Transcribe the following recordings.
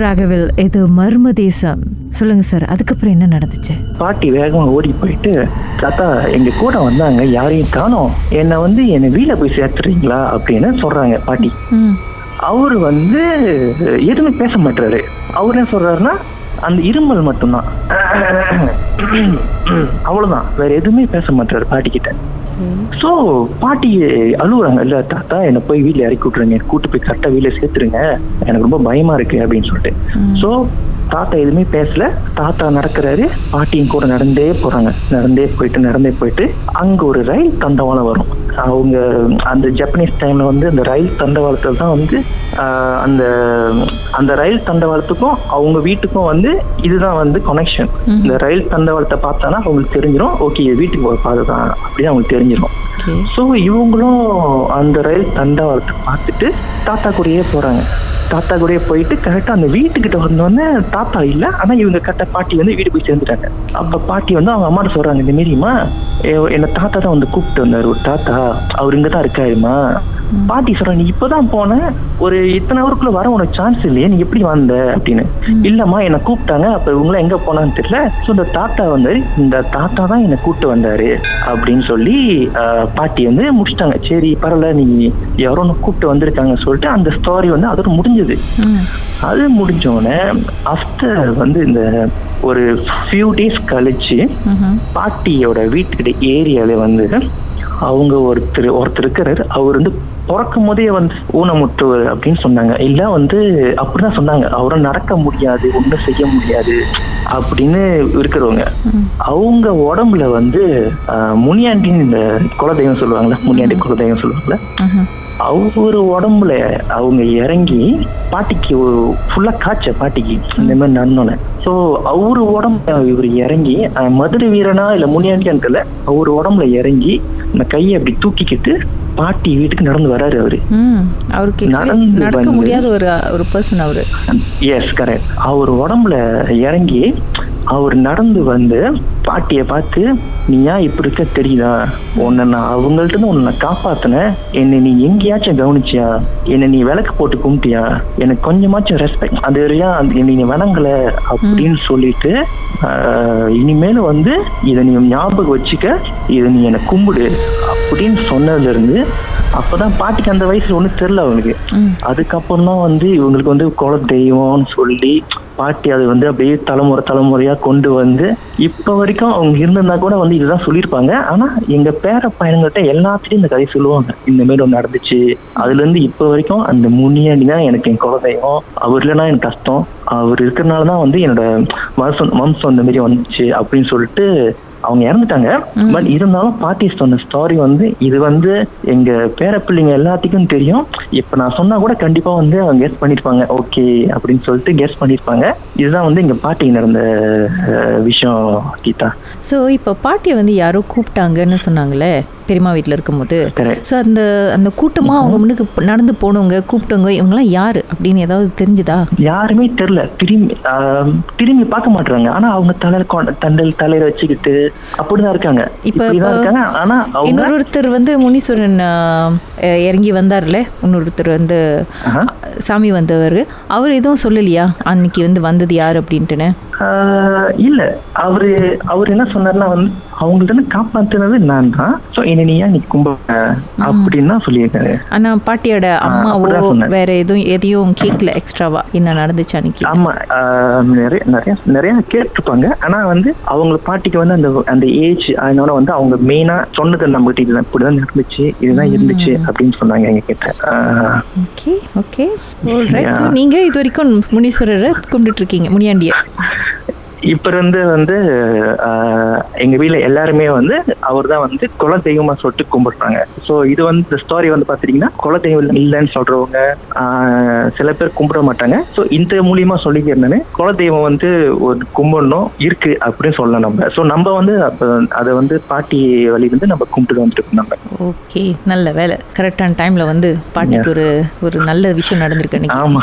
ராகவில் இது மர்ம தேசம். சொல்லுங்க சார் அதுக்கப்புறம் என்ன நடந்துச்சு? பாட்டி வேகமா ஓடி போயிட்டு தாத்தா எங்க கூட வந்தாங்க யாரையும் காணோம். என்னை வந்து என்னை வீட்டில் போய் சேர்த்துறீங்களா அப்படின்னு சொல்றாங்க பாட்டி. அவர் வந்து எதுவுமே பேச மாட்டாரு அவர் என்ன சொல்றாருன்னா அந்த இருமல் மட்டும்தான். அவ்வளவுதான். வேற எதுவுமே பேச மாட்டாரு பாட்டி கிட்ட ஸோ பாட்டி அழுகுறாங்க இல்ல தாத்தா என்னை போய் வீட்டில் இறக்கி விட்டுருங்க. கூட்டு போய் கரெக்டாக வீட்டில் சேர்த்துருங்க. எனக்கு ரொம்ப பயமா இருக்கு அப்படின்னு சொல்லிட்டு. ஸோ தாத்தா எதுவுமே பேசல. தாத்தா நடக்கிறாரு. பாட்டியும் கூட நடந்தே போறாங்க. நடந்தே போயிட்டு நடந்தே போயிட்டு அங்க ஒரு ரயில் தண்டவாளம் வரும். அவங்க அந்த ஜப்பனீஸ் டைம்ல வந்து அந்த ரயில் தண்டவாளத்தில் தான் வந்து அந்த அந்த ரயில் தண்டவாளத்துக்கும் அவங்க வீட்டுக்கும் வந்து இதுதான் வந்து கனெக்ஷன் இந்த ரயில் தண்டவாளத்தை பார்த்தானா அவங்களுக்கு தெரிஞ்சிடும் ஓகே வீட்டுக்கு போகிற பாதை தான் அப்படின்னு அவங்களுக்கு தெரிஞ்சிடும் ஸோ இவங்களும் அந்த ரயில் தண்டவாளத்தை பார்த்துட்டு தாத்தா கூடயே போறாங்க. தாத்தா கூடயே போயிட்டு கரெக்டாக அந்த வீட்டுக்கிட்ட வந்தோடனே தாத்தா இல்லை ஆனால் இவங்க கரெக்டாக பாட்டி வந்து வீடு போய் சேர்ந்துட்டாங்க. அப்போ பாட்டி வந்து அவங்க அம்மாட்ட சொல்றாங்க இந்த மாரிம்மா என்ன தாத்தா தான் வந்து கூப்பிட்டு வந்தார் ஒரு தாத்தா. அவர் இங்கே தான் இருக்காருமா? பாட்டி சொல்றாங்க நீ இப்போதான் போன? ஒரு இத்தனை ஹவருக்குள்ள வர உனக்கு சான்ஸ் இல்லையே நீ எப்படி வந்த? அப்படின்னு. இல்லம்மா என்னை கூப்பிட்டாங்க அப்ப இவங்களாம் எங்க போனான்னு தெரியல. ஸோ இந்த தாத்தா வந்து இந்த தாத்தா தான் என்னை கூப்பிட்டு வந்தாரு அப்படின்னு சொல்லி பாட்டி வந்து முடிச்சிட்டாங்க. சரி பரவாயில்ல நீ யாரோ ஒன்று கூப்பிட்டு வந்திருக்காங்க சொல்லிட்டு அந்த ஸ்டோரி வந்து அதோட முடிஞ்சது. அது முடிஞ்சோடனே ஆஃப்டர் வந்து இந்த ஒரு ஃபியூ டேஸ் கழிச்சு. பாட்டியோட வீட்டுக்கிட்ட ஏரியால வந்து அவங்க ஒருத்தர் ஒருத்தர் இருக்கிறாரு. அவர் வந்து பிறக்கும் போதே வந்து ஊனமுற்றவர் அப்படின்னு சொன்னாங்க. இல்ல வந்து அப்படிதான் சொன்னாங்க. அவரும் நடக்க முடியாது ஒன்றும் செய்ய முடியாது அப்படின்னு இருக்கிறவங்க. அவங்க உடம்புல வந்து முனியாண்டின்னு இந்த குலதெய்வம் சொல்லுவாங்கல்ல முனியாண்டி குலதெய்வம் சொல்லுவாங்கல்ல ஒவ்வொரு உடம்புல அவங்க இறங்கி பாட்டிக்கு ஃபுல்லா காய்ச்ச பாட்டிக்கு. இந்த மாதிரி நடந்தோன்னே ஸோ அவரு உடம்புல இவர் இறங்கி மதுரை வீரனா இல்ல முனியாண்டியான்னு தெரியல அவர் உடம்புல இறங்கி அந்த கையை அப்படி தூக்கிக்கிட்டு பாட்டி வீட்டுக்கு நடந்து வராரு அவரு. அவருக்கு நடந்து நடக்க முடியாத ஒரு ஒரு பர்சன் அவரு. எஸ் கரெக்ட் அவர் உடம்புல இறங்கி அவர் நடந்து வந்து பாட்டியை பார்த்து நீ ஏன் இப்படி இருக்க தெரியுதா? உன்னை நான் அவங்கள்ட்ட இருந்து உன்னை காப்பாத்தினேன். என்னை நீ எங்கேயாச்சும் கவனிச்சியா? என்னை நீ விளக்கு போட்டு கும்பிட்டியா? எனக்கு கொஞ்சமாச்சும் ரெஸ்பெக்ட் அது வரையா அந்த என்னை நீ வணங்கல? அப்படின்னு சொல்லிட்டு இனிமேல் வந்து இதை நீ ஞாபகம் வச்சுக்க இதை நீ என்னை கும்பிடு. அப்படின்னு சொன்னதுல இருந்து அப்பதான் பாட்டிக்கு அந்த வயசுல ஒண்ணும் தெரியல அவங்களுக்கு. அதுக்கப்புறம் தான் வந்து இவங்களுக்கு வந்து குல தெய்வம்னு சொல்லி பாட்டி அது வந்து அப்படியே தலைமுறை தலைமுறையா கொண்டு வந்து இப்ப வரைக்கும் அவங்க இருந்திருந்தா கூட வந்து இதுதான் சொல்லியிருப்பாங்க. ஆனா எங்க பேர பையன்கிட்ட எல்லாத்துலயும் இந்த கதை சொல்லுவாங்க. இந்த மாதிரி ஒன்று நடந்துச்சு. அதுல இருந்து இப்ப வரைக்கும் அந்த முனியாண்டி தான் எனக்கு என் குல தெய்வம். அவர் இல்லைன்னா எனக்கு கஷ்டம். அவர் இருக்கிறனால தான் வந்து என்னோட வம்சம் வம்சம் இந்த மாதிரி வந்துச்சு அப்படின்னு சொல்லிட்டு அவங்க இறந்துட்டாங்க. பட் இருந்தாலும் பாட்டி சொன்ன ஸ்டாரி வந்து இது வந்து எங்க பேர பிள்ளைங்க எல்லாத்துக்கும் தெரியும். இப்ப நான் சொன்னா கூட கண்டிப்பா வந்து அவங்க கெஸ் பண்ணிருப்பாங்க. ஓகே அப்படின்னு சொல்லிட்டு கெஸ் பண்ணிருப்பாங்க. இதுதான் வந்து எங்க பாட்டிக்கு நடந்த விஷயம் கீதா. ஸோ இப்போ பாட்டியை வந்து யாரோ கூப்பிட்டாங்கன்னு சொன்னாங்களே? பெரியம்மா வீட்டில் இருக்கும்போது. ஸோ அந்த அந்த கூட்டமாக அவங்க முன்னுக்கு நடந்து போனவங்க கூப்பிட்டவங்க இவங்கெல்லாம் யாரு? அப்படின்னு ஏதாவது தெரிஞ்சுதா? யாருமே தெரியல. திரும்பி திரும்பி பார்க்க மாட்டாங்க ஆனா அவங்க தலையில தண்டல் தலையில வச்சுக்கிட்டு அப்படிதான் இருக்காங்க. இப்ப- இருக்காங்க. ஆனா அவங்க இன்னொருத்தர் வந்து முனீஸ்வரன் இறங்கி வந்தார்ல. இன்னொருத்தர் வந்து. சாமி வந்தவர். அவர் எதுவும் சொல்லலையா? அன்னைக்கு வந்து வந்தது யார் அப்படின்ட்டுன்னு? இல்ல. அவரு அவர் என்ன சொன்னார்னா வந்து அவங்கள்ட்ட இருந்து காப்பாத்துனது நான் தான் சோ என்ன நீ ஏன் நீ கும்பிட அப்படின்னு தான் சொல்லியிருக்காரு. ஆனா பாட்டியோட அம்மாவோ. வேற எதுவும் எதையும் கேட்கல எக்ஸ்ட்ராவா என்ன நடந்துச்சு அன்னைக்கு? ஆமா நிறைய நிறைய நிறைய கேட்டிருப்பாங்க. ஆனா வந்து அவங்க பாட்டிக்கு வந்து அந்த அந்த ஏஜ் அதனால வந்து அவங்க மெயினா சொன்னது நம்மகிட்ட இதுதான் இப்படிதான் நடந்துச்சு இதுதான் இருந்துச்சு அப்படின்னு சொன்னாங்க எங்க கிட்ட. Okay okay. ஸோ நீங்க இது வரைக்கும் முனீஸ்வரரை கும்பிட்டுட்டு இருக்கீங்க முனியாண்டிய. இப்ப இருந்து வந்து எங்க வீட்ல எல்லாருமே வந்து அவர் தான் வந்து குல தெய்வமா சொல்லிட்டு கும்பிடுறாங்க. ஸோ இது வந்து இந்த ஸ்டோரி வந்து பாத்தீங்கன்னா குல தெய்வம் இல்லைன்னு சொல்றவங்க சில பேர் கும்பிட மாட்டாங்க. ஸோ இந்த மூலியமா சொல்லிக்கிறேன்னு குல தெய்வம் வந்து ஒரு கும்பிடணும் இருக்கு அப்படின்னு சொல்லலாம் நம்ம. ஸோ நம்ம வந்து அப்ப அதை வந்து பாட்டி வழி வந்து நம்ம கும்பிட்டு வந்துட்டு நம்ம. ஓகே நல்ல வேலை. கரெக்டான டைம்ல வந்து பாட்டிக்கு ஒரு ஒரு நல்ல விஷயம் நடந்திருக்கு ஆமா.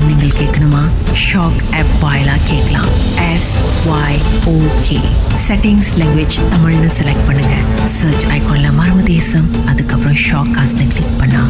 நீங்கள் கேட்கணுமா? ஷாக் ஆப் வாயிலா கேட்கலாம். S Y okay settings language தமிழ்னு செலக்ட் பண்ணுங்க. சர்ச் ஐகான்ல மர்ம தேசம் அதுக்கப்புறம் ஷாக் காஸ்ட்னு கிளிக் பண்ணா